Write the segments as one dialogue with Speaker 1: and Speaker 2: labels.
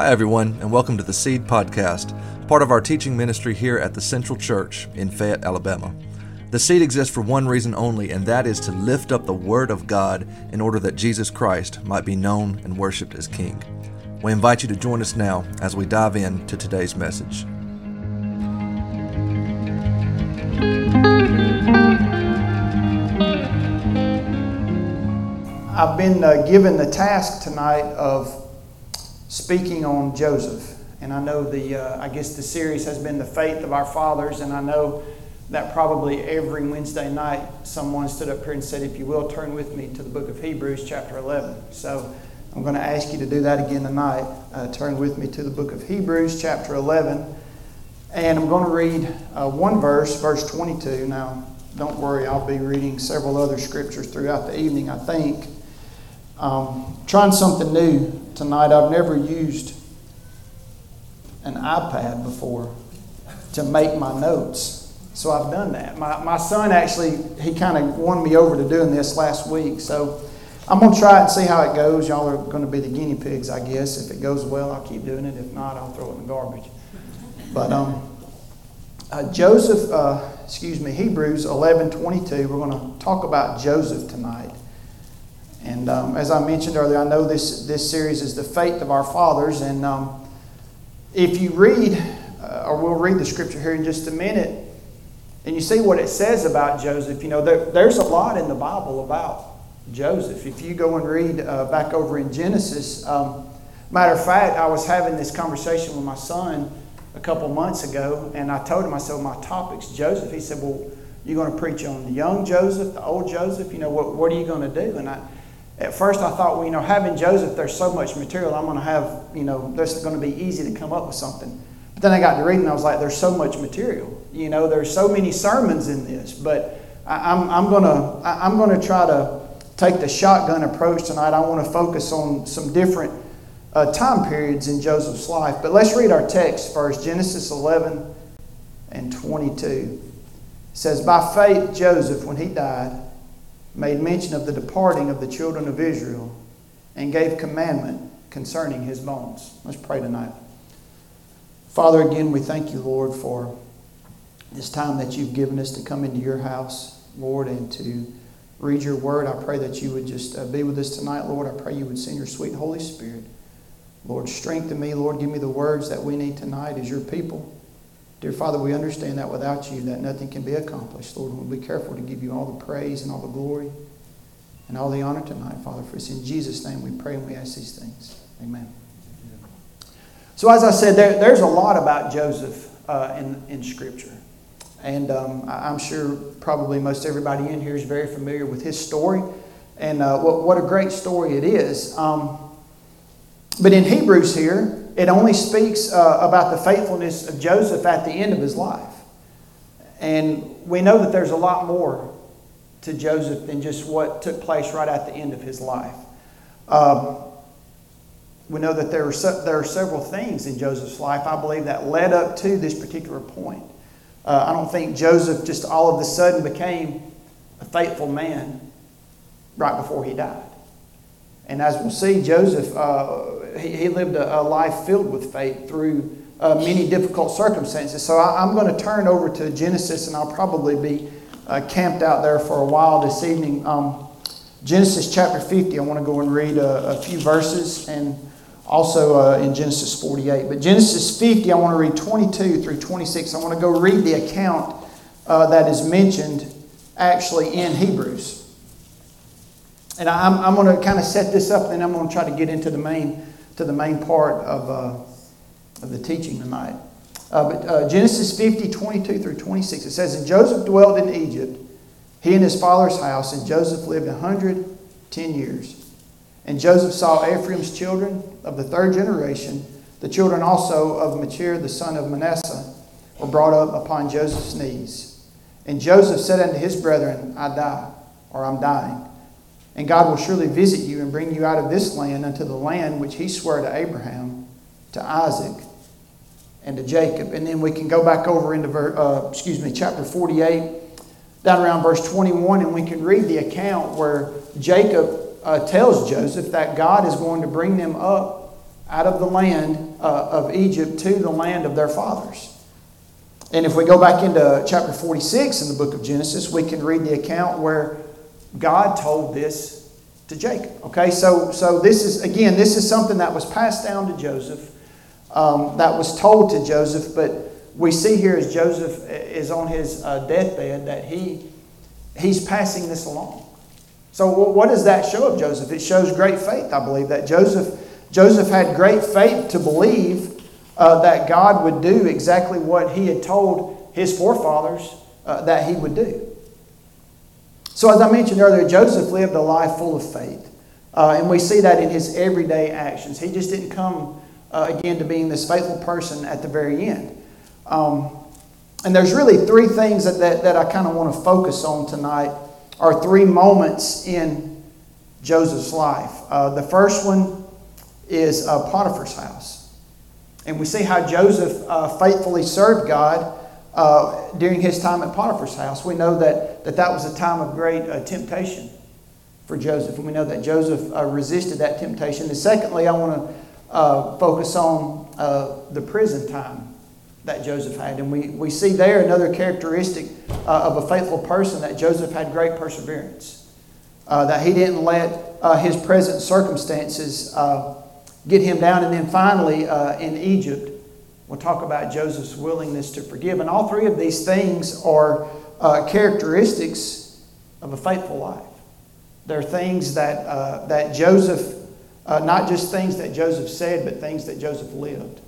Speaker 1: Hi, everyone, and welcome to the Seed Podcast, part of our teaching ministry here at the Central Church in Fayette, Alabama. The Seed exists for one reason only, and that is to lift up the Word of God in order that Jesus Christ might be known and worshiped as King. We invite you to join us now as we dive into today's message.
Speaker 2: I've been uh, given the task tonight of speaking on Joseph. And I know the, uh, I guess the series has been the faith of our fathers, and I know that probably every Wednesday night someone stood up here and said, if you will, turn with me to the book of Hebrews, chapter 11. So I'm going to ask you to do that again tonight. Uh, turn with me to the book of Hebrews, chapter 11. And I'm going to read uh, one verse, verse 22. Now, don't worry, I'll be reading several other scriptures throughout the evening, I think. Um, trying something new tonight. I've never used an iPad before to make my notes. So I've done that. My, my son actually, he kind of won me over to doing this last week. So I'm going to try it and see how it goes. Y'all are going to be the guinea pigs, I guess. If it goes well, I'll keep doing it. If not, I'll throw it in the garbage. But um, uh, Joseph, uh, excuse me, Hebrews 11 22, we're going to talk about Joseph tonight. And um, as I mentioned earlier, I know this, this series is the faith of our fathers. And um, if you read, uh, or we'll read the scripture here in just a minute, and you see what it says about Joseph, you know, there, there's a lot in the Bible about Joseph. If you go and read uh, back over in Genesis, um, matter of fact, I was having this conversation with my son a couple months ago, and I told him, I said, my topic's Joseph. He said, Well, you're going to preach on the young Joseph, the old Joseph? You know, what, what are you going to do? And I, at first I thought, well, you know, having Joseph, there's so much material, I'm going to have, you know, this going to be easy to come up with something. But then I got to reading, I was like, there's so much material. You know, there's so many sermons in this. But I, I'm, I'm going to I'm to try to take the shotgun approach tonight. I want to focus on some different uh, time periods in Joseph's life. But let's read our text first Genesis 11 and 22. It says, By faith, Joseph, when he died, made mention of the departing of the children of Israel and gave commandment concerning his bones. Let's pray tonight. Father, again, we thank you, Lord, for this time that you've given us to come into your house, Lord, and to read your word. I pray that you would just uh, be with us tonight, Lord. I pray you would send your sweet Holy Spirit. Lord, strengthen me, Lord. Give me the words that we need tonight as your people. Dear Father, we understand that without you, that nothing can be accomplished. Lord, we'll be careful to give you all the praise and all the glory and all the honor tonight, Father. For it's in Jesus' name we pray and we ask these things. Amen. So, as I said, there, there's a lot about Joseph uh, in, in Scripture. And um, I'm sure probably most everybody in here is very familiar with his story. And uh, what, what a great story it is. Um, but in Hebrews here, it only speaks uh, about the faithfulness of Joseph at the end of his life. And we know that there's a lot more to Joseph than just what took place right at the end of his life. Um, we know that there are, there are several things in Joseph's life, I believe, that led up to this particular point. Uh, I don't think Joseph just all of a sudden became a faithful man right before he died. And as we'll see, Joseph, uh, he, he, lived a, a, life filled with faith through uh, many difficult circumstances. So I, am going to turn over to Genesis, and I'll probably be uh, camped out there for a while this evening. Um, Genesis chapter 50, I want to go and read a, a few verses, and also uh, in Genesis 48. But Genesis 50, I want to read 22 through 26. I want to go read the account uh, that is mentioned actually in Hebrews. And I'm, I'm going to kind of set this up, and then I'm going to try to get into the main, to the main part of, uh, of the teaching tonight. Uh, but uh, Genesis 50, 22 through 26, it says, And Joseph dwelt in Egypt, he and his father's house, and Joseph lived a 110 years. And Joseph saw Ephraim's children of the third generation, the children also of Machir, the son of Manasseh, were brought up upon Joseph's knees. And Joseph said unto his brethren, I die, or I'm dying. And God will surely visit you and bring you out of this land unto the land which he swore to Abraham, to Isaac, and to Jacob. And then we can go back over into, uh, excuse me, chapter 48, down around verse 21, and we can read the account where Jacob uh, tells Joseph that God is going to bring them up out of the land uh, of Egypt to the land of their fathers. And if we go back into chapter 46 in the book of Genesis, we can read the account where God told this to Jacob. Okay, so, so this is, again, this is something that was passed down to Joseph, um, that was told to Joseph, but we see here as Joseph is on his uh, deathbed that he, he's passing this along. So, what does that show of Joseph? It shows great faith, I believe, that Joseph, Joseph had great faith to believe uh, that God would do exactly what he had told his forefathers uh, that he would do. So, as I mentioned earlier, Joseph lived a life full of faith. Uh, and we see that in his everyday actions. He just didn't come uh, again to being this faithful person at the very end. Um, and there's really three things that, that, that I kind of want to focus on tonight, are three moments in Joseph's life. Uh, the first one is uh, Potiphar's house. And we see how Joseph uh, faithfully served God uh, during his time at Potiphar's house. We know that that, that was a time of great uh, temptation for Joseph, and we know that Joseph uh, resisted that temptation. And secondly, I want to focus on the prison time that Joseph had. And we, we see there another characteristic uh, of a faithful person that Joseph had great perseverance, uh, that he didn't let uh, his present circumstances uh, get him down. And then finally, uh, in Egypt, we'll talk about Joseph's willingness to forgive. And all three of these things are uh, characteristics of a faithful life. They're things that, that Joseph, not just things that Joseph said, but things that Joseph lived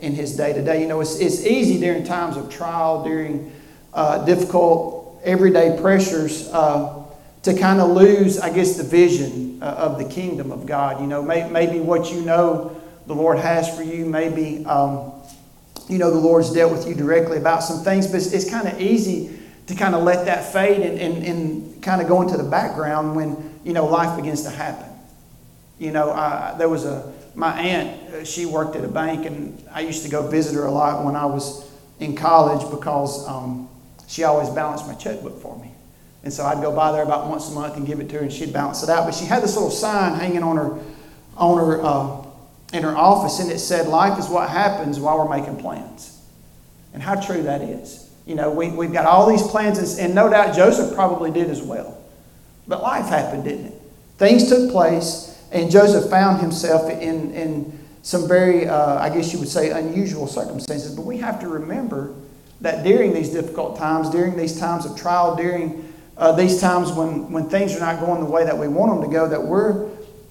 Speaker 2: in his day to day. You know, it's, it's easy during times of trial, during uh, difficult everyday pressures, uh, to kind of lose, I guess, the vision uh, of the kingdom of God. You know, may, maybe what you know the Lord has for you, maybe, um, you know, the Lord's dealt with you directly about some things, but it's, it's kind of easy to kind of let that fade and, and, and kind of go into the background when, you know, life begins to happen. You know, I, there was a, my aunt, uh, she worked at a bank, and I used to go visit her a lot when I was in college because um, she always balanced my checkbook for me. And so I'd go by there about once a month and give it to her, and she'd balance it out. But she had this little sign hanging on her, on her, uh, in her office, and it said, "Life is what happens while we're making plans." And how true that is. You know, we, we've got all these plans, and no doubt Joseph probably did as well. But life happened, didn't it? Things took place, and Joseph found himself in, in some very, uh, I guess you would say, unusual circumstances. But we have to remember that during these difficult times, during these times of trial, during uh, these times when, when things are not going the way that we want them to go, that we're,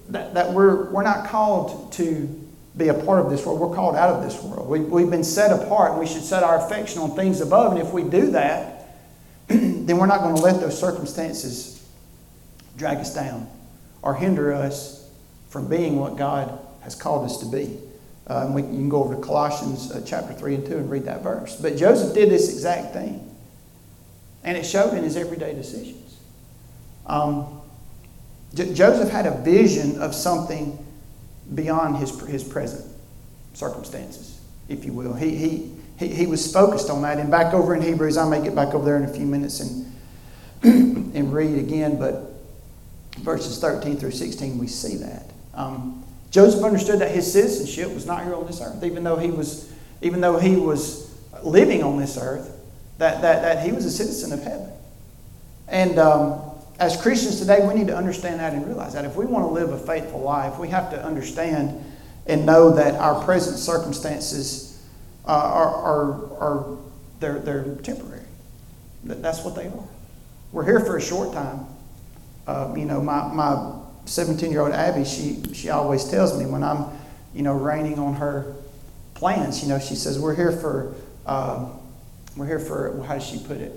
Speaker 2: that, that we're, we're not called to be a part of this world. We're called out of this world. We, we've been set apart, and we should set our affection on things above. And if we do that, then we're not going to let those circumstances drag us down or hinder us from being what God has called us to be. Uh, and we, you can go over to Colossians uh, chapter 3 and 2 and read that verse. But Joseph did this exact thing. And it showed in his everyday decisions. Um, J- Joseph had a vision of something beyond his, his present circumstances, if you will. He, he, he, he was focused on that. And back over in Hebrews, I may get back over there in a few minutes and, and read again, but verses 13 through 16, we see that. Um, Joseph understood that his citizenship was not here on this earth, even though he was, even though he was living on this earth, that, that, that he was a citizen of heaven. And um, as Christians today, we need to understand that and realize that if we want to live a faithful life, we have to understand and know that our present circumstances uh, are, are, are they're, they're temporary. That's what they are. We're here for a short time. Uh, you know, my, my 17 year old Abby, she, she always tells me when I'm, you know, raining on her plans, you know, she says, we're here for, um, we're here for, how does she put it?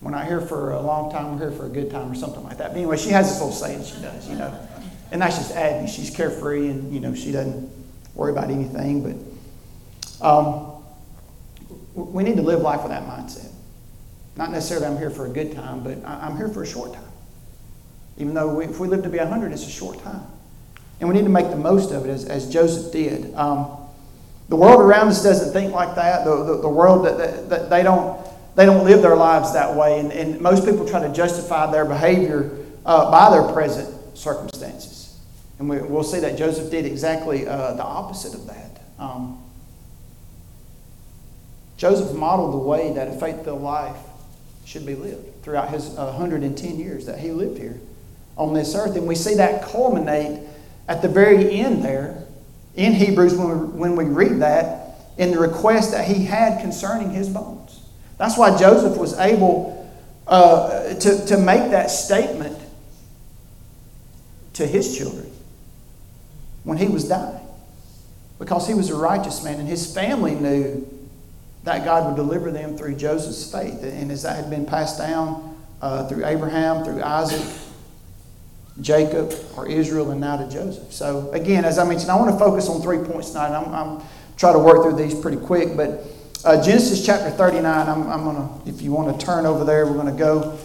Speaker 2: We're not here for a long time, we're here for a good time or something like that. But anyway, she has this little saying she does, you know. And that's just Abby. She's carefree and, you know, she doesn't worry about anything. But um, we need to live life with that mindset. Not necessarily I'm here for a good time, but I'm here for a short time. Even though we, if we live to be 100, it's a short time. And we need to make the most of it as, as Joseph did. Um, the world around us doesn't think like that. The, the, the world, that, that, that, they, don't, they don't live their lives that way. And, and most people try to justify their behavior uh, by their present circumstances. And we, will see that Joseph did exactly uh, the opposite of that. Um, Joseph modeled the way that a faith filled life should be lived throughout his uh, 110 years that he lived here on this earth. And we see that culminate at the very end there in Hebrews when we, when we read that in the request that he had concerning his bones. That's why Joseph was able uh, to, to make that statement to his children when he was dying. Because he was a righteous man, and his family knew that God would deliver them through Joseph's faith. And as that had been passed down uh, through Abraham, through Isaac, Jacob, or Israel, and now to Joseph. So, again, as I mentioned, I want to focus on three points tonight. I'm, I'm try to work through these pretty quick, but uh, Genesis chapter 39, I'm, I'm going to, if you want to turn over there, we're going to go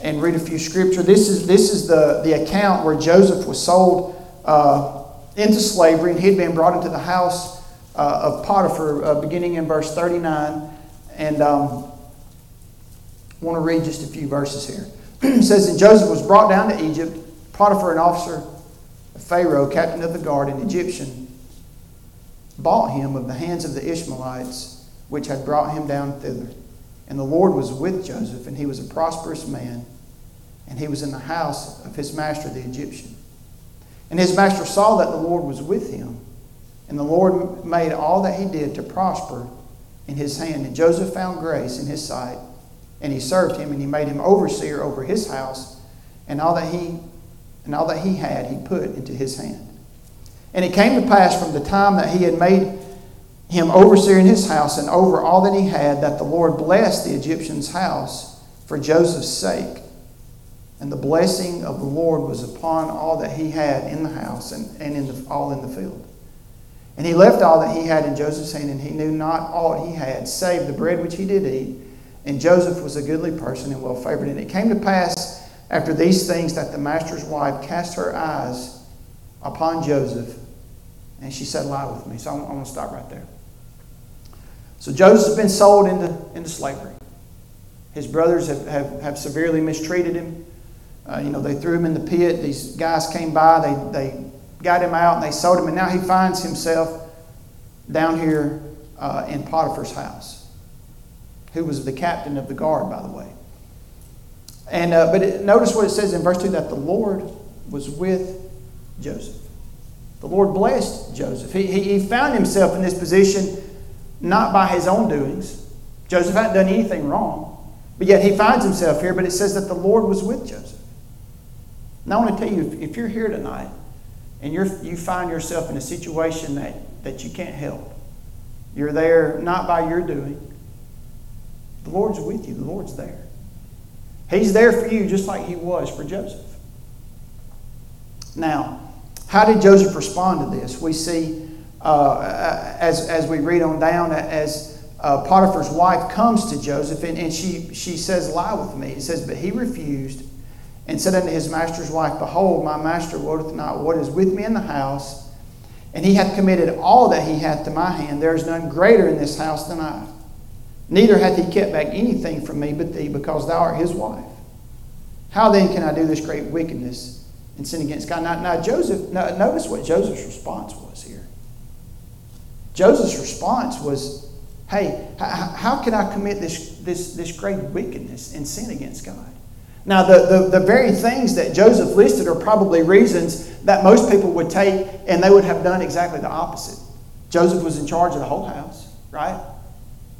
Speaker 2: and read a few scripture. This is, this is the, the account where Joseph was sold uh, into slavery and he'd been brought into the house uh, of Potiphar, uh, beginning in verse 39. And um, I want to read just a few verses here. it says, And Joseph was brought down to Egypt. Potiphar, an officer of Pharaoh, captain of the guard, an Egyptian, bought him of the hands of the Ishmaelites, which had brought him down thither. And the Lord was with Joseph, and he was a prosperous man, and he was in the house of his master, the Egyptian. And his master saw that the Lord was with him, and the Lord made all that he did to prosper in his hand. And Joseph found grace in his sight, and he served him, and he made him overseer over his house, and all that he and all that he had he put into his hand. And it came to pass from the time that he had made him overseer in his house and over all that he had, that the Lord blessed the Egyptian's house for Joseph's sake. And the blessing of the Lord was upon all that he had in the house and, and in the, all in the field. And he left all that he had in Joseph's hand, and he knew not all he had, save the bread which he did eat. And Joseph was a goodly person and well favored. And it came to pass after these things that the master's wife cast her eyes upon Joseph and she said, Lie with me. So I'm, I'm going to stop right there. So Joseph's been sold into, into slavery. His brothers have, have, have severely mistreated him. Uh, you know, they threw him in the pit. These guys came by, they, they got him out, and they sold him. And now he finds himself down here uh, in Potiphar's house, who was the captain of the guard, by the way. And, uh, but it, notice what it says in verse 2 that the Lord was with Joseph. The Lord blessed Joseph. He, he, he found himself in this position not by his own doings. Joseph hadn't done anything wrong, but yet he finds himself here. But it says that the Lord was with Joseph. Now, I want to tell you if, if you're here tonight and you're, you find yourself in a situation that, that you can't help, you're there not by your doing, the Lord's with you, the Lord's there. He's there for you just like he was for Joseph. Now, how did Joseph respond to this? We see, uh, as, as we read on down, as uh, Potiphar's wife comes to Joseph and, and she, she says, Lie with me. It says, But he refused and said unto his master's wife, Behold, my master wotteth not what is with me in the house, and he hath committed all that he hath to my hand. There is none greater in this house than I. Neither hath he kept back anything from me but thee, because thou art his wife. How then can I do this great wickedness? and sin against God. Now, now Joseph, now, notice what Joseph's response was. Joseph's response was, hey, how, can I commit this, this, this great wickedness and sin against God? Now, the, the, the very things that Joseph listed are probably reasons that most people would take and they would have done exactly the opposite. Joseph was in charge of the whole house, right?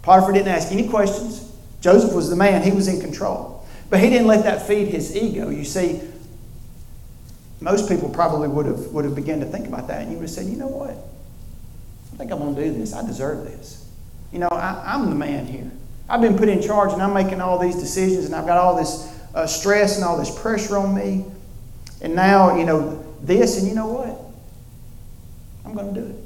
Speaker 2: Potiphar didn't ask any questions. Joseph was the man, he was in control. But he didn't let that feed his ego. You see, most people probably would have, would have begun to think about that. And you would have said, you know what? I think I'm going to do this. I deserve this. You know, I, am the man here. I've been put in charge and I'm making all these decisions and I've got all this uh, stress and all this pressure on me. And now, you know, this, and you know what? I'm going to do it.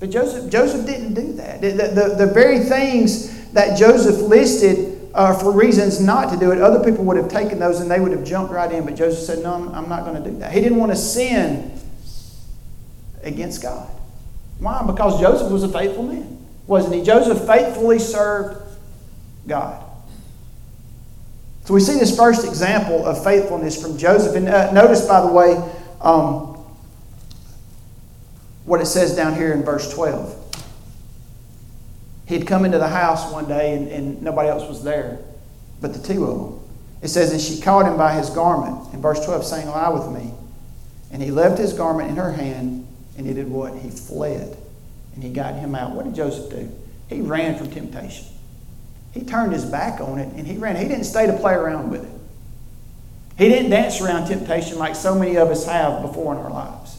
Speaker 2: But Joseph, Joseph didn't do that. The, the, the very things that Joseph listed uh, for reasons not to do it. Other people would have taken those and they would have jumped right in, but Joseph said, No, I'm, I'm not going to do that. He didn't want to sin against God. Why? Because Joseph was a faithful man, wasn't he? Joseph faithfully served God. So we see this first example of faithfulness from Joseph. And uh, notice, by the way, um, what it says down here in verse 12. He'd come into the house one day and, and nobody else was there but the two of them. It says, And she caught him by his garment, in verse 12, saying, Lie with me. And he left his garment in her hand, and he did what? He fled. And he got him out. What did Joseph do? He ran from temptation. He turned his back on it and he ran. He didn't stay to play around with it. He didn't dance around temptation like so many of us have before in our lives.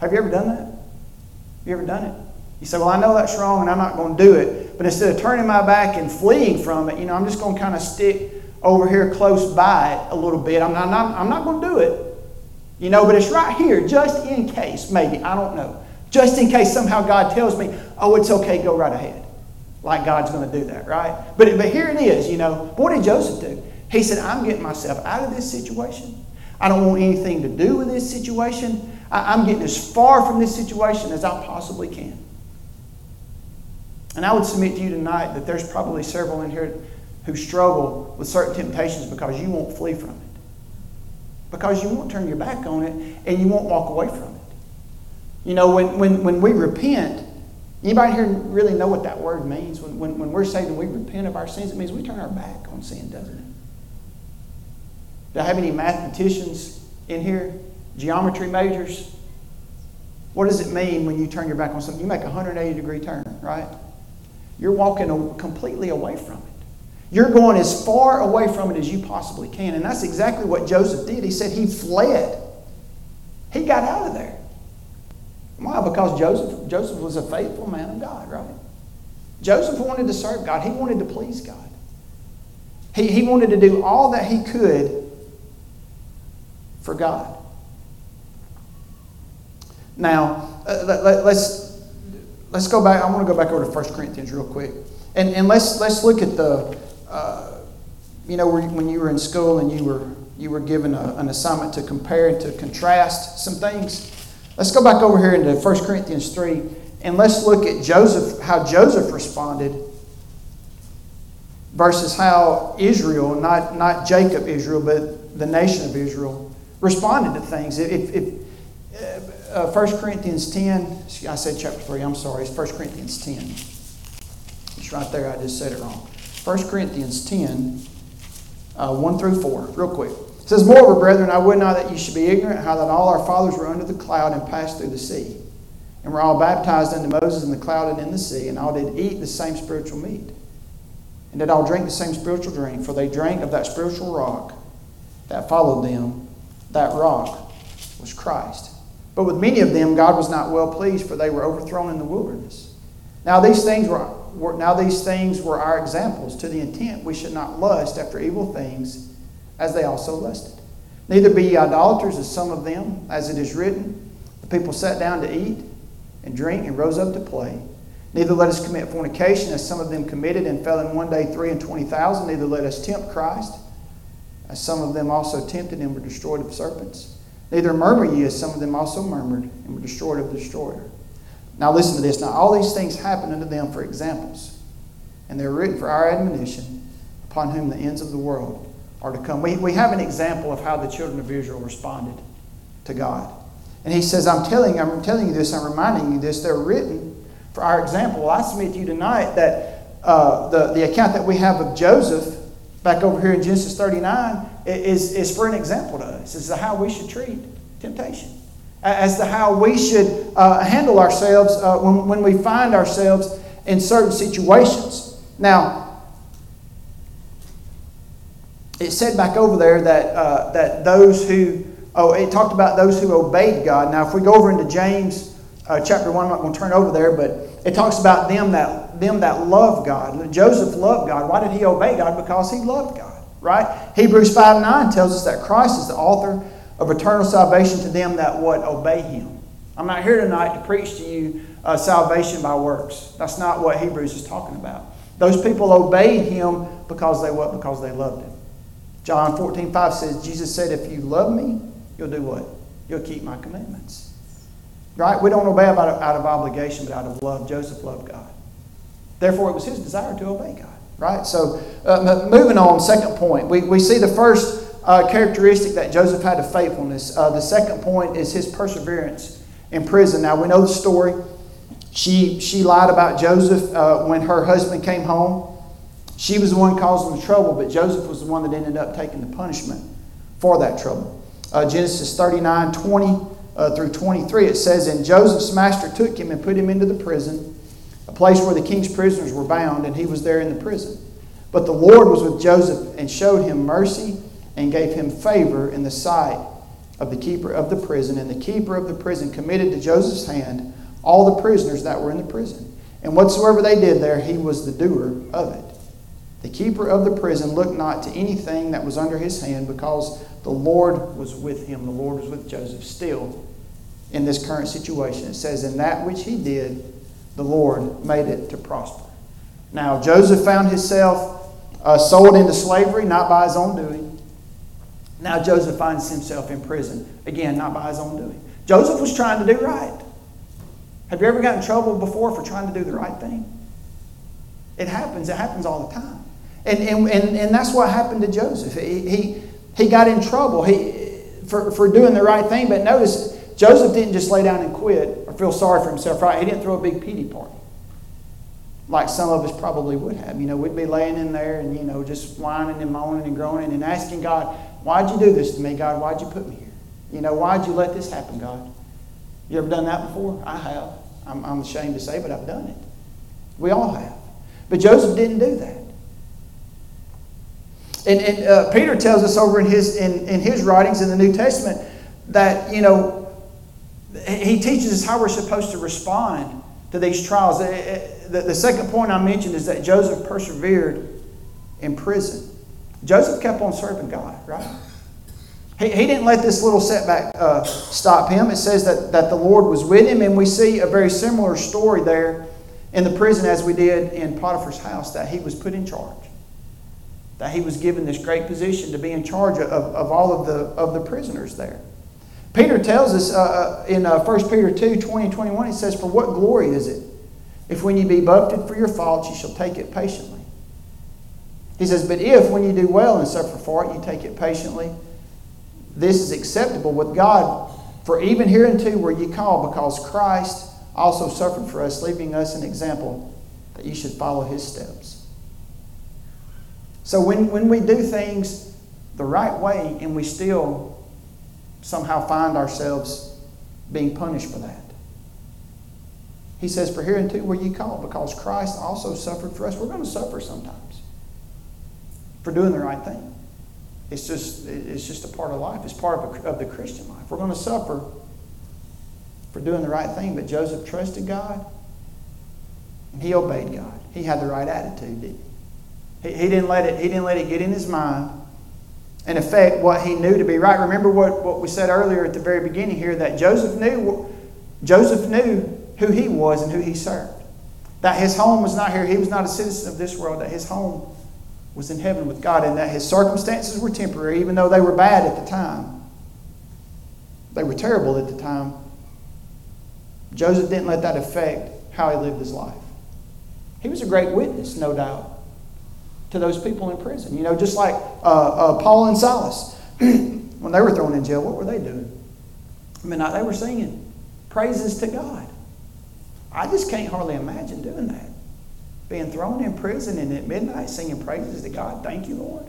Speaker 2: Have you ever done that? Have you ever done it? You say, Well, I know that's wrong and I'm not going to do it. But instead of turning my back and fleeing from it, you know, I'm just going to kind of stick over here close by it a little bit. I'm not, I'm not, I'm not going to do it. You know, but it's right here just in case, maybe. I don't know. Just in case somehow God tells me, oh, it's okay, go right ahead. Like God's going to do that, right? But, but here it is, you know. What did Joseph do? He said, I'm getting myself out of this situation. I don't want anything to do with this situation. I, I'm getting as far from this situation as I possibly can. And I would submit to you tonight that there's probably several in here who struggle with certain temptations because you won't flee from it. Because you won't turn your back on it and you won't walk away from it. You know, when, when, when we repent, anybody here really know what that word means? When, when, when we're saying we repent of our sins, it means we turn our back on sin, doesn't it? Do I have any mathematicians in here? Geometry majors? What does it mean when you turn your back on something? You make a 180 degree turn, right? You're walking completely away from it. You're going as far away from it as you possibly can. And that's exactly what Joseph did. He said he fled. He got out of there. Why? Because Joseph, Joseph was a faithful man of God, right? Joseph wanted to serve God. He wanted to please God. He, he wanted to do all that he could for God. Now, uh, let, us let's, let's go back. I want to go back over to 1 Corinthians real quick. And, and let's, let's look at the, uh, you know, when you were in school and you were, you were given a, an assignment to compare and to contrast some things. Let's go back over here into 1 Corinthians 3 and let's look at Joseph, how Joseph responded versus how Israel, not, not Jacob Israel, but the nation of Israel, responded to things. If, if uh, 1 Corinthians 10, I said chapter 3, I'm sorry, it's 1 Corinthians 10. It's right there, I just said it wrong. 1 Corinthians 10, uh, 1 through 4, real quick. It says, Moreover, brethren, I would not that you should be ignorant how that all our fathers were under the cloud and passed through the sea, and were all baptized unto Moses in the cloud and in the sea, and all did eat the same spiritual meat, and did all drink the same spiritual drink, for they drank of that spiritual rock that followed them. That rock was Christ. But with many of them God was not well pleased, for they were overthrown in the wilderness. Now these things were were, now these things were our examples, to the intent we should not lust after evil things, as they also lusted. Neither be ye idolaters, as some of them, as it is written, the people sat down to eat and drink and rose up to play. Neither let us commit fornication, as some of them committed and fell in one day three and twenty thousand. Neither let us tempt Christ, as some of them also tempted and were destroyed of serpents. Neither murmur ye, as some of them also murmured and were destroyed of the destroyer. Now listen to this. Now all these things happen unto them for examples, and they're written for our admonition, upon whom the ends of the world are to come. We, we have an example of how the children of Israel responded to God. And he says, I'm telling, I'm telling you this, I'm reminding you this, they're written for our example. Well, I submit to you tonight that uh, the, the account that we have of Joseph, back over here in Genesis 39, is, is for an example to us. This is how we should treat temptation as to how we should uh, handle ourselves uh, when, when we find ourselves in certain situations. Now, it said back over there that, uh, that those who, oh, it talked about those who obeyed God. Now, if we go over into James uh, chapter 1, I'm not going to turn over there, but it talks about them that, them that love God. Joseph loved God. Why did he obey God? Because he loved God, right? Hebrews 5 9 tells us that Christ is the author of eternal salvation to them that would obey him. I'm not here tonight to preach to you uh, salvation by works. That's not what Hebrews is talking about. Those people obeyed him because they what? Because they loved him. John 14, 5 says, Jesus said, If you love me, you'll do what? You'll keep my commandments. Right? We don't obey out of, out of obligation, but out of love. Joseph loved God. Therefore, it was his desire to obey God. Right? So, uh, moving on, second point. We, we see the first uh, characteristic that Joseph had of faithfulness. Uh, the second point is his perseverance in prison. Now, we know the story. She, she lied about Joseph uh, when her husband came home. She was the one causing the trouble, but Joseph was the one that ended up taking the punishment for that trouble. Uh, Genesis 39 20 uh, through 23, it says, And Joseph's master took him and put him into the prison, a place where the king's prisoners were bound, and he was there in the prison. But the Lord was with Joseph and showed him mercy and gave him favor in the sight of the keeper of the prison. And the keeper of the prison committed to Joseph's hand all the prisoners that were in the prison. And whatsoever they did there, he was the doer of it. The keeper of the prison looked not to anything that was under his hand because the Lord was with him. The Lord was with Joseph still in this current situation. It says, In that which he did, the Lord made it to prosper. Now, Joseph found himself uh, sold into slavery, not by his own doing. Now Joseph finds himself in prison, again, not by his own doing. Joseph was trying to do right. Have you ever gotten in trouble before for trying to do the right thing? It happens. It happens all the time. And, and, and, and that's what happened to Joseph. He, he, he got in trouble he, for, for doing the right thing, but notice Joseph didn't just lay down and quit or feel sorry for himself, right? He didn't throw a big pity party like some of us probably would have. You know, we'd be laying in there and, you know, just whining and moaning and groaning and asking God, why'd you do this to me, God? Why'd you put me here? You know, why'd you let this happen, God? You ever done that before? I have. I'm, I'm ashamed to say, but I've done it. We all have. But Joseph didn't do that. And, and uh, Peter tells us over in his, in, in his writings in the New Testament that, you know, he teaches us how we're supposed to respond to these trials. The, the second point I mentioned is that Joseph persevered in prison. Joseph kept on serving God, right? He, he didn't let this little setback uh, stop him. It says that, that the Lord was with him, and we see a very similar story there in the prison as we did in Potiphar's house that he was put in charge. That he was given this great position to be in charge of, of all of the, of the prisoners there. Peter tells us uh, uh in uh, 1 Peter 2 20 and 21, he says, For what glory is it if when you be buffeted for your faults, you shall take it patiently? He says, But if when you do well and suffer for it, you take it patiently, this is acceptable with God. For even hereunto were ye called, because Christ also suffered for us, leaving us an example that you should follow his steps. So when, when we do things the right way and we still somehow find ourselves being punished for that. He says, For hereunto were ye called, because Christ also suffered for us. We're going to suffer sometimes for doing the right thing. It's just, it's just a part of life. It's part of, a, of the Christian life. We're going to suffer for doing the right thing. But Joseph trusted God and he obeyed God. He had the right attitude, didn't he? He, he, didn't, let it, he didn't let it get in his mind and affect what he knew to be right. Remember what, what we said earlier at the very beginning here that Joseph knew Joseph knew who he was and who he served. That his home was not here. He was not a citizen of this world. That his home was in heaven with God and that his circumstances were temporary, even though they were bad at the time. They were terrible at the time. Joseph didn't let that affect how he lived his life. He was a great witness, no doubt to those people in prison. You know, just like uh, uh, Paul and Silas, when they were thrown in jail, what were they doing? I mean, they were singing praises to God. I just can't hardly imagine doing that. Being thrown in prison and at midnight singing praises to God. Thank you, Lord.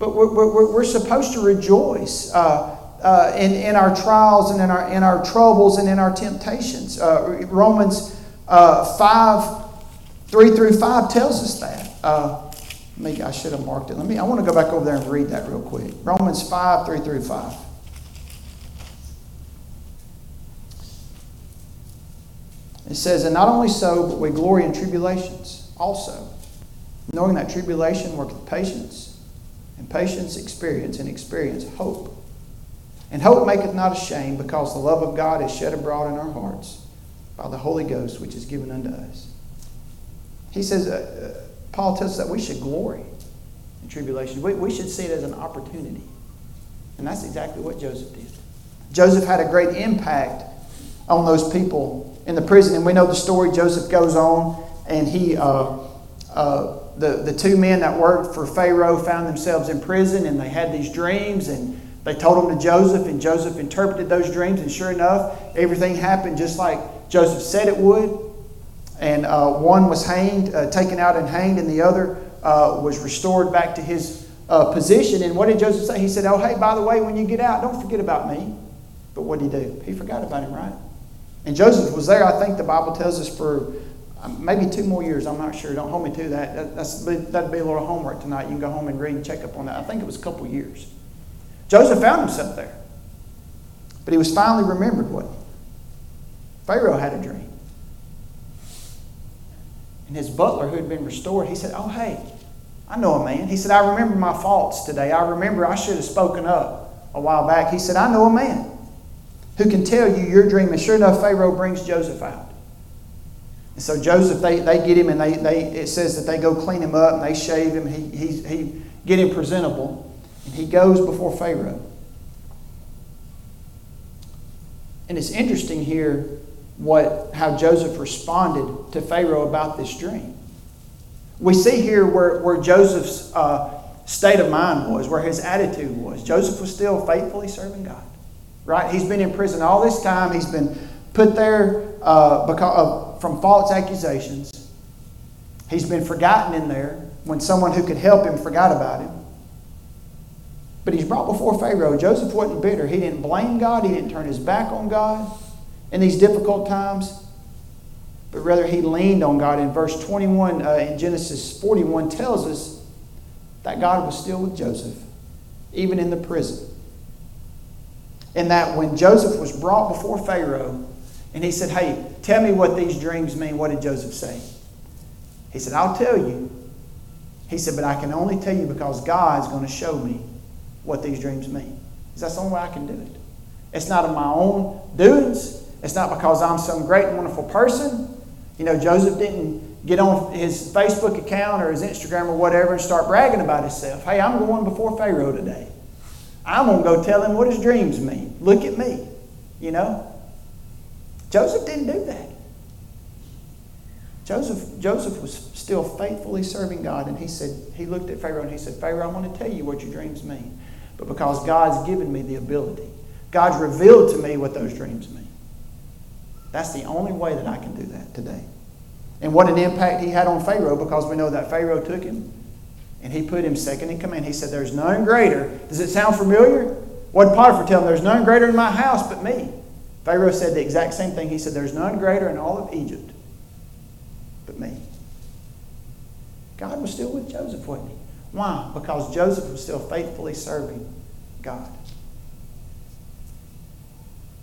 Speaker 2: But we're, we're, we're supposed to rejoice uh, uh, in, in our trials and in our, in our troubles and in our temptations. Uh, Romans uh, 5 3 through 5 tells us that. Uh, maybe I should have marked it. Let me. I want to go back over there and read that real quick. Romans five three through five. It says, And not only so, but we glory in tribulations also, knowing that tribulation worketh patience, and patience experience, and experience hope. And hope maketh not ashamed, because the love of God is shed abroad in our hearts by the Holy Ghost, which is given unto us. He says, uh, uh Paul tells us that we should glory in tribulation. We, we should see it as an opportunity. And that's exactly what Joseph did. Joseph had a great impact on those people in the prison. And we know the story. Joseph goes on, and he, uh, uh, the, the two men that worked for Pharaoh found themselves in prison, and they had these dreams, and they told them to Joseph, and Joseph interpreted those dreams, and sure enough, everything happened just like Joseph said it would. And uh, one was hanged, uh, taken out and hanged, and the other uh, was restored back to his uh, position. And what did Joseph say? He said, Oh, hey, by the way, when you get out, don't forget about me. But what did he do? He forgot about him, right? And Joseph was there, I think the Bible tells us, for um, maybe two more years. I'm not sure. Don't hold me to that. That's, that'd be a little homework tonight. You can go home and read and check up on that. I think it was a couple years. Joseph found himself there. But he was finally remembered, wasn't? Pharaoh had a dream. And his butler, who had been restored, he said, Oh, hey, I know a man. He said, I remember my faults today. I remember I should have spoken up a while back. He said, I know a man who can tell you your dream. And sure enough, Pharaoh brings Joseph out. And so Joseph, they, they get him and they, they, it says that they go clean him up and they shave him. He, he, he get him presentable. And he goes before Pharaoh. And it's interesting here what, how Joseph responded to Pharaoh about this dream. We see here where, where Joseph's uh, state of mind was, where his attitude was. Joseph was still faithfully serving God. Right? He's been in prison all this time. He's been put there uh, because of, from false accusations. He's been forgotten in there when someone who could help him forgot about him. But he's brought before Pharaoh. Joseph wasn't bitter. He didn't blame God. He didn't turn his back on God in these difficult times. But rather, he leaned on God. In verse 21 uh, in Genesis 41 tells us that God was still with Joseph, even in the prison. And that when Joseph was brought before Pharaoh, and he said, Hey, tell me what these dreams mean, what did Joseph say? He said, I'll tell you. He said, But I can only tell you because God's going to show me what these dreams mean. Because that's the only way I can do it. It's not of my own doings. It's not because I'm some great and wonderful person. You know, Joseph didn't get on his Facebook account or his Instagram or whatever and start bragging about himself. Hey, I'm going before Pharaoh today. I'm going to go tell him what his dreams mean. Look at me. You know? Joseph didn't do that. Joseph, Joseph was still faithfully serving God, and he said, he looked at Pharaoh and he said, Pharaoh, I want to tell you what your dreams mean. But because God's given me the ability, God's revealed to me what those dreams mean. That's the only way that I can do that today. And what an impact he had on Pharaoh because we know that Pharaoh took him and he put him second in command. He said, There's none greater. Does it sound familiar? What did Potiphar tell him? There's none greater in my house but me. Pharaoh said the exact same thing. He said, There's none greater in all of Egypt but me. God was still with Joseph, wasn't he? Why? Because Joseph was still faithfully serving God.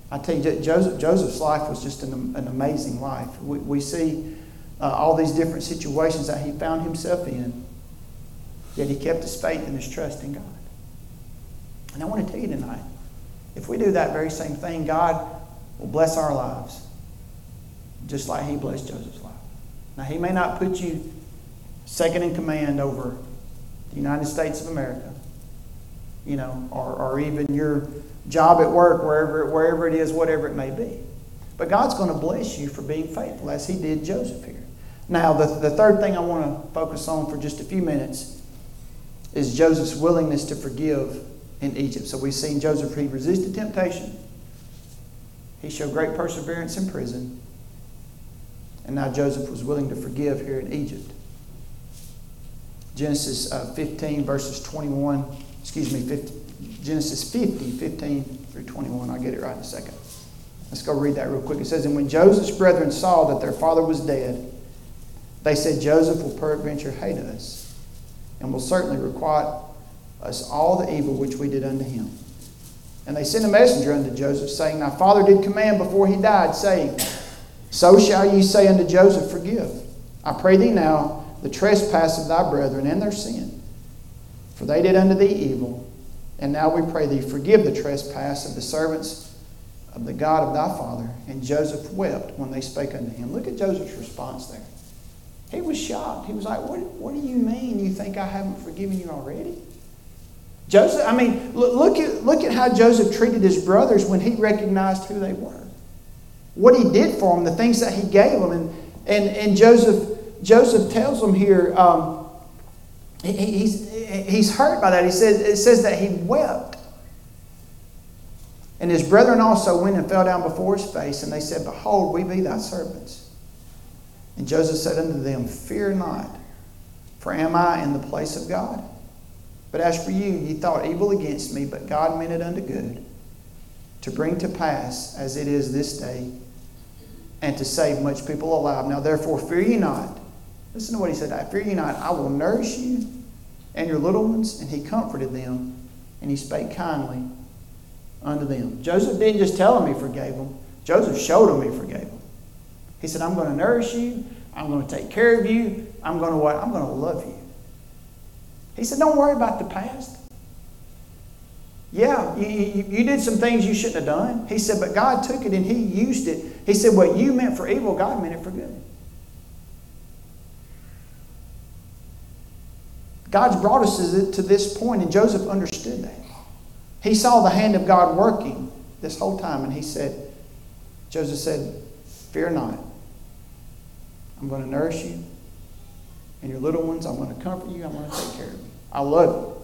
Speaker 2: I tell you, Joseph, Joseph's life was just an, an amazing life. We, we see uh, all these different situations that he found himself in, yet he kept his faith and his trust in God. And I want to tell you tonight if we do that very same thing, God will bless our lives just like he blessed Joseph's life. Now, he may not put you second in command over the United States of America, you know, or, or even your job at work, wherever, wherever it is, whatever it may be. But God's going to bless you for being faithful, as He did Joseph here. Now, the, the third thing I want to focus on for just a few minutes is Joseph's willingness to forgive in Egypt. So we've seen Joseph, he resisted temptation, he showed great perseverance in prison, and now Joseph was willing to forgive here in Egypt. Genesis uh, 15, verses 21, excuse me, 50, Genesis 50, 15 through 21. I'll get it right in a second. Let's go read that real quick. It says, And when Joseph's brethren saw that their father was dead, they said, Joseph will peradventure hate us, and will certainly requite us all the evil which we did unto him. And they sent a messenger unto Joseph, saying, Thy father did command before he died, saying, So shall ye say unto Joseph, Forgive. I pray thee now the trespass of thy brethren and their sin. For they did unto thee evil, and now we pray thee, forgive the trespass of the servants of the God of thy father. And Joseph wept when they spake unto him. Look at Joseph's response there. He was shocked. He was like, What, what do you mean you think I haven't forgiven you already? Joseph, I mean, look at, look at how Joseph treated his brothers when he recognized who they were. What he did for them, the things that he gave them. And, and, and Joseph, Joseph tells them here, um, he, he's, he's hurt by that. He says, it says that he wept. And his brethren also went and fell down before his face, and they said, Behold, we be thy servants. And Joseph said unto them, Fear not, for am I in the place of God? But as for you, ye thought evil against me, but God meant it unto good, to bring to pass as it is this day, and to save much people alive. Now therefore fear ye not. Listen to what he said. I fear ye not, I will nourish you and your little ones. And he comforted them, and he spake kindly unto them. Joseph didn't just tell them he forgave them, Joseph showed them he forgave them. He said, I'm going to nourish you, I'm going to take care of you, I'm going to what? I'm going to love you. He said, Don't worry about the past. Yeah, you, you, you, did some things you shouldn't have done. He said, but God took it and He used it. He said, what you meant for evil, God meant it for good. God's brought us to this point, and Joseph understood that. He saw the hand of God working this whole time, and he said, Joseph said, Fear not. I'm going to nourish you. And your little ones, I'm going to comfort you. I'm going to take care of you. I love you.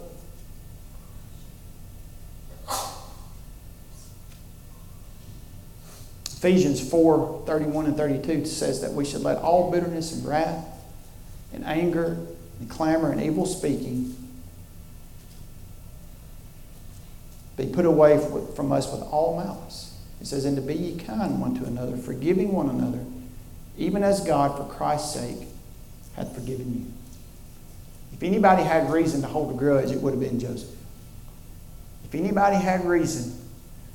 Speaker 2: Ephesians 4 31 and 32 says that we should let all bitterness and wrath and anger and clamor and evil speaking be put away from us with all malice. It says, And to be ye kind one to another, forgiving one another, even as God, for Christ's sake, hath forgiven you. If anybody had reason to hold a grudge, it would have been Joseph. If anybody had reason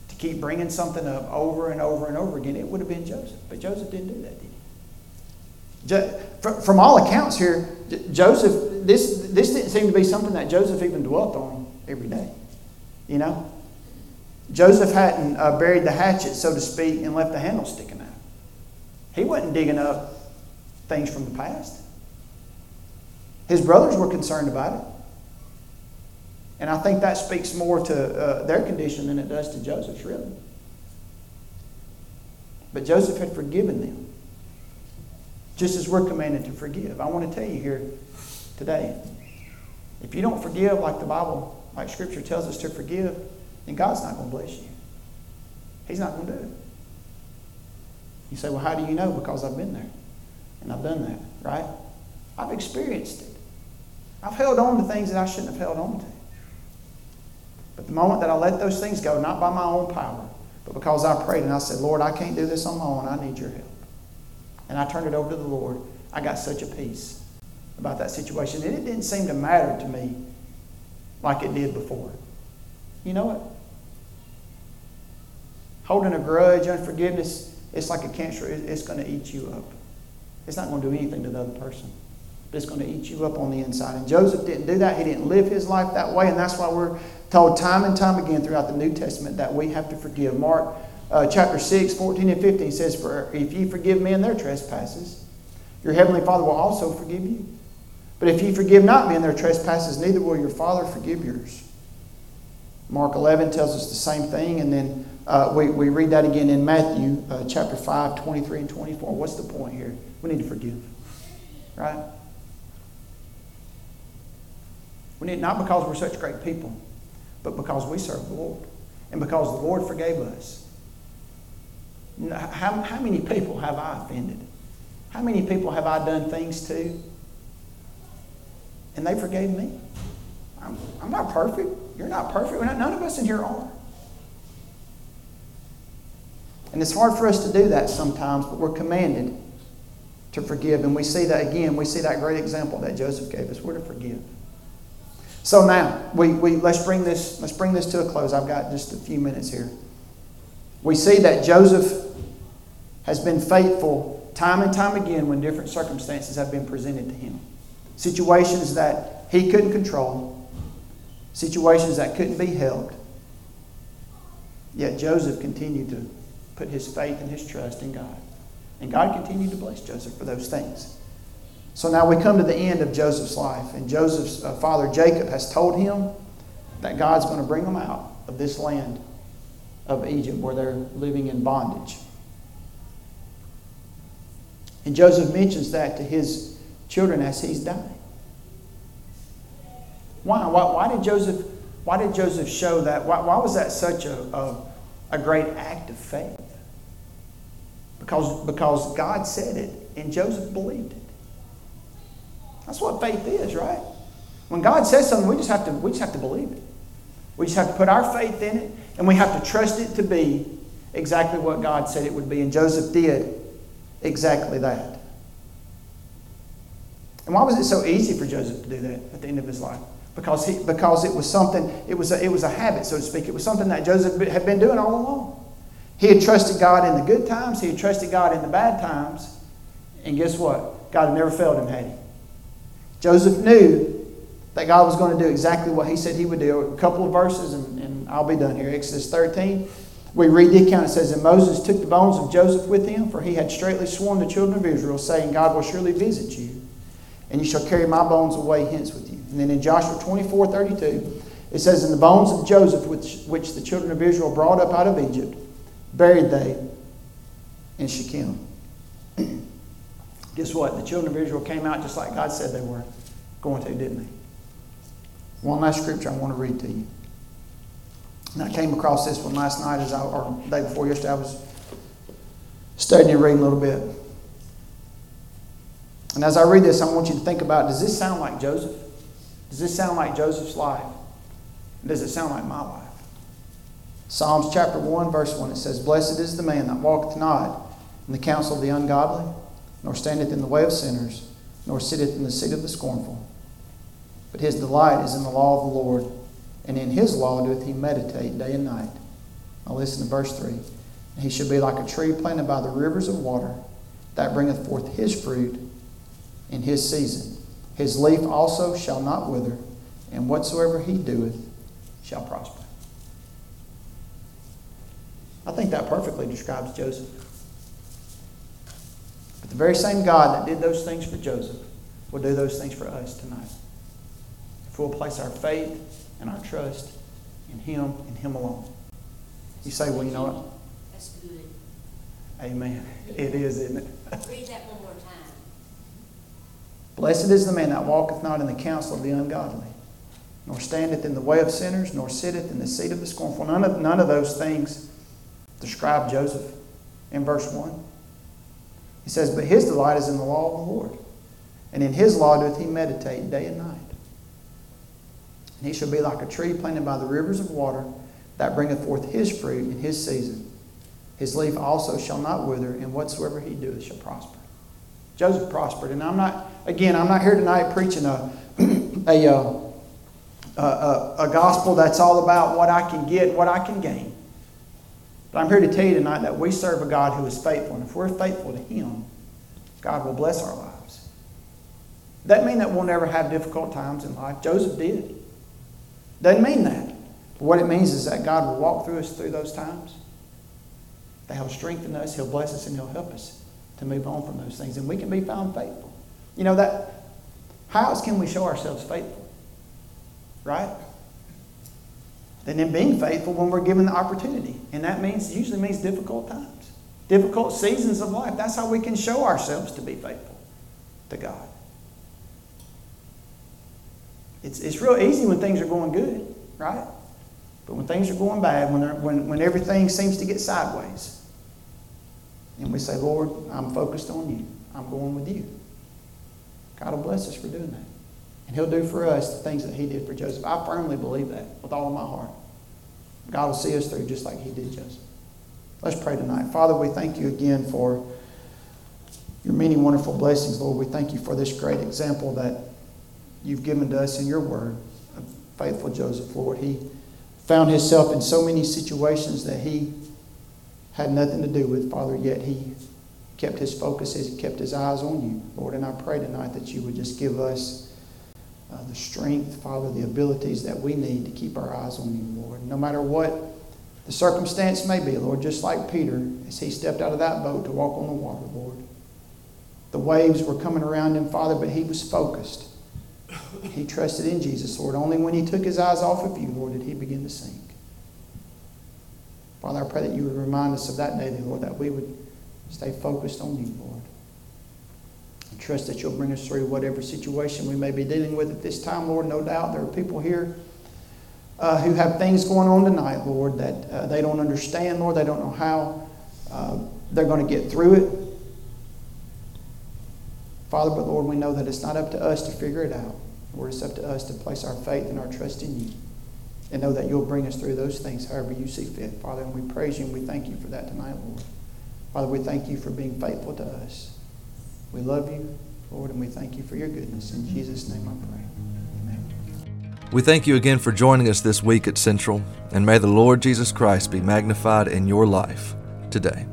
Speaker 2: to keep bringing something up over and over and over again, it would have been Joseph. But Joseph didn't do that, did he? From all accounts here, Joseph, this, this didn't seem to be something that Joseph even dwelt on every day. You know? Joseph hadn't uh, buried the hatchet, so to speak, and left the handle sticking. He wasn't digging up things from the past. His brothers were concerned about it. And I think that speaks more to uh, their condition than it does to Joseph's, really. But Joseph had forgiven them, just as we're commanded to forgive. I want to tell you here today if you don't forgive like the Bible like Scripture tells us to forgive, then God's not going to bless you. He's not going to do it. You say, well, how do you know? Because I've been there and I've done that, right? I've experienced it. I've held on to things that I shouldn't have held on to. But the moment that I let those things go, not by my own power, but because I prayed and I said, Lord, I can't do this on my own. I need your help. And I turned it over to the Lord. I got such a peace about that situation. And it didn't seem to matter to me like it did before. You know what? Holding a grudge, unforgiveness, it's like a cancer. It's going to eat you up. It's not going to do anything to the other person, but it's going to eat you up on the inside. And Joseph didn't do that. He didn't live his life that way. And that's why we're told time and time again throughout the New Testament that we have to forgive. Mark uh, chapter 6, 14 and 15 says, For if you forgive men their trespasses, your heavenly Father will also forgive you. But if ye forgive not men their trespasses, neither will your Father forgive yours. Mark 11 tells us the same thing, and then uh, we, we read that again in Matthew uh, chapter 5, 23 and 24. What's the point here? We need to forgive, right? We need not because we're such great people, but because we serve the Lord and because the Lord forgave us. How, how many people have I offended? How many people have I done things to and they forgave me. I'm, I'm not perfect. You're not perfect. We're Not, none of us in here are. And it's hard for us to do that sometimes, but we're commanded to forgive. And we see that again. We see that great example that Joseph gave us. We're to forgive. So now, we, we, let's, bring this, let's bring this to a close. I've got just a few minutes here. We see that Joseph has been faithful time and time again when different circumstances have been presented to him situations that he couldn't control, situations that couldn't be helped. Yet Joseph continued to put his faith and his trust in God. And God continued to bless Joseph for those things. So now we come to the end of Joseph's life, and Joseph's uh, father Jacob has told him that God's going to bring them out of this land of Egypt where they're living in bondage. And Joseph mentions that to his children as he's dying. Why? Why, why did Joseph? Why did Joseph show that? Why, why was that such a, a, a great act of faith. Because, because God said it and Joseph believed it. That's what faith is, right? When God says something, we just have to, we just have to believe it. We just have to put our faith in it and we have to trust it to be exactly what God said it would be. And Joseph did exactly that. And why was it so easy for Joseph to do that at the end of his life? Because, he, because it was something, it was, a, it was a habit, so to speak. It was something that Joseph had been doing all along. He had trusted God in the good times, he had trusted God in the bad times. And guess what? God had never failed him, had he? Joseph knew that God was going to do exactly what he said he would do. A couple of verses, and, and I'll be done here. Exodus 13. We read the account. It says, And Moses took the bones of Joseph with him, for he had straightly sworn the children of Israel, saying, God will surely visit you, and you shall carry my bones away hence with you. And then in Joshua 24 32, it says, And the bones of Joseph, which, which the children of Israel brought up out of Egypt, buried they in Shechem. Guess what? The children of Israel came out just like God said they were going to, didn't they? One last scripture I want to read to you. And I came across this one last night as I, or the day before yesterday, I was studying and reading a little bit. And as I read this, I want you to think about does this sound like Joseph? Does this sound like Joseph's life? Does it sound like my life? Psalms chapter 1, verse 1, it says, Blessed is the man that walketh not in the counsel of the ungodly, nor standeth in the way of sinners, nor sitteth in the seat of the scornful. But his delight is in the law of the Lord, and in his law doeth he meditate day and night. Now listen to verse 3. And he shall be like a tree planted by the rivers of water, that bringeth forth his fruit in his season. His leaf also shall not wither, and whatsoever he doeth shall prosper. I think that perfectly describes Joseph. But the very same God that did those things for Joseph will do those things for us tonight. If we'll place our faith and our trust in Him and Him alone. You say, well, you know what?
Speaker 3: That's good.
Speaker 2: Amen. It is, isn't it?
Speaker 3: Read that one more time.
Speaker 2: Blessed is the man that walketh not in the counsel of the ungodly, nor standeth in the way of sinners, nor sitteth in the seat of the scornful. None of, none of those things describe Joseph in verse 1. He says, But his delight is in the law of the Lord, and in his law doth he meditate day and night. And he shall be like a tree planted by the rivers of water that bringeth forth his fruit in his season. His leaf also shall not wither, and whatsoever he doeth shall prosper. Joseph prospered. And I'm not, again, I'm not here tonight preaching a, a, uh, a, a, a gospel that's all about what I can get, what I can gain. But I'm here to tell you tonight that we serve a God who is faithful. And if we're faithful to Him, God will bless our lives. Doesn't mean that we'll never have difficult times in life. Joseph did. Doesn't mean that. But what it means is that God will walk through us through those times. That He'll strengthen us, He'll bless us, and He'll help us to move on from those things. And we can be found faithful. You know that how else can we show ourselves faithful? Right? And then in being faithful when we're given the opportunity. And that means usually means difficult times. Difficult seasons of life. That's how we can show ourselves to be faithful to God. It's, it's real easy when things are going good, right? But when things are going bad, when, when, when everything seems to get sideways, and we say, Lord, I'm focused on you. I'm going with you. God will bless us for doing that. And He'll do for us the things that He did for Joseph. I firmly believe that with all of my heart. God will see us through just like He did Joseph. Let's pray tonight. Father, we thank you again for your many wonderful blessings, Lord. We thank you for this great example that you've given to us in your word of faithful Joseph, Lord. He found himself in so many situations that he had nothing to do with, Father, yet he kept his focus, he kept his eyes on you, Lord. And I pray tonight that you would just give us uh, the strength, Father, the abilities that we need to keep our eyes on you, Lord. No matter what the circumstance may be, Lord, just like Peter, as he stepped out of that boat to walk on the water, Lord. The waves were coming around him, Father, but he was focused. He trusted in Jesus, Lord. Only when he took his eyes off of you, Lord, did he begin to sink. Father, I pray that you would remind us of that day, Lord, that we would stay focused on you, Lord. Trust that you'll bring us through whatever situation we may be dealing with at this time, Lord. No doubt there are people here uh, who have things going on tonight, Lord, that uh, they don't understand, Lord. They don't know how uh, they're going to get through it. Father, but Lord, we know that it's not up to us to figure it out. Lord, it's up to us to place our faith and our trust in you and know that you'll bring us through those things however you see fit, Father. And we praise you and we thank you for that tonight, Lord. Father, we thank you for being faithful to us. We love you, Lord, and we thank you for your goodness. In Jesus' name I pray. Amen.
Speaker 1: We thank you again for joining us this week at Central, and may the Lord Jesus Christ be magnified in your life today.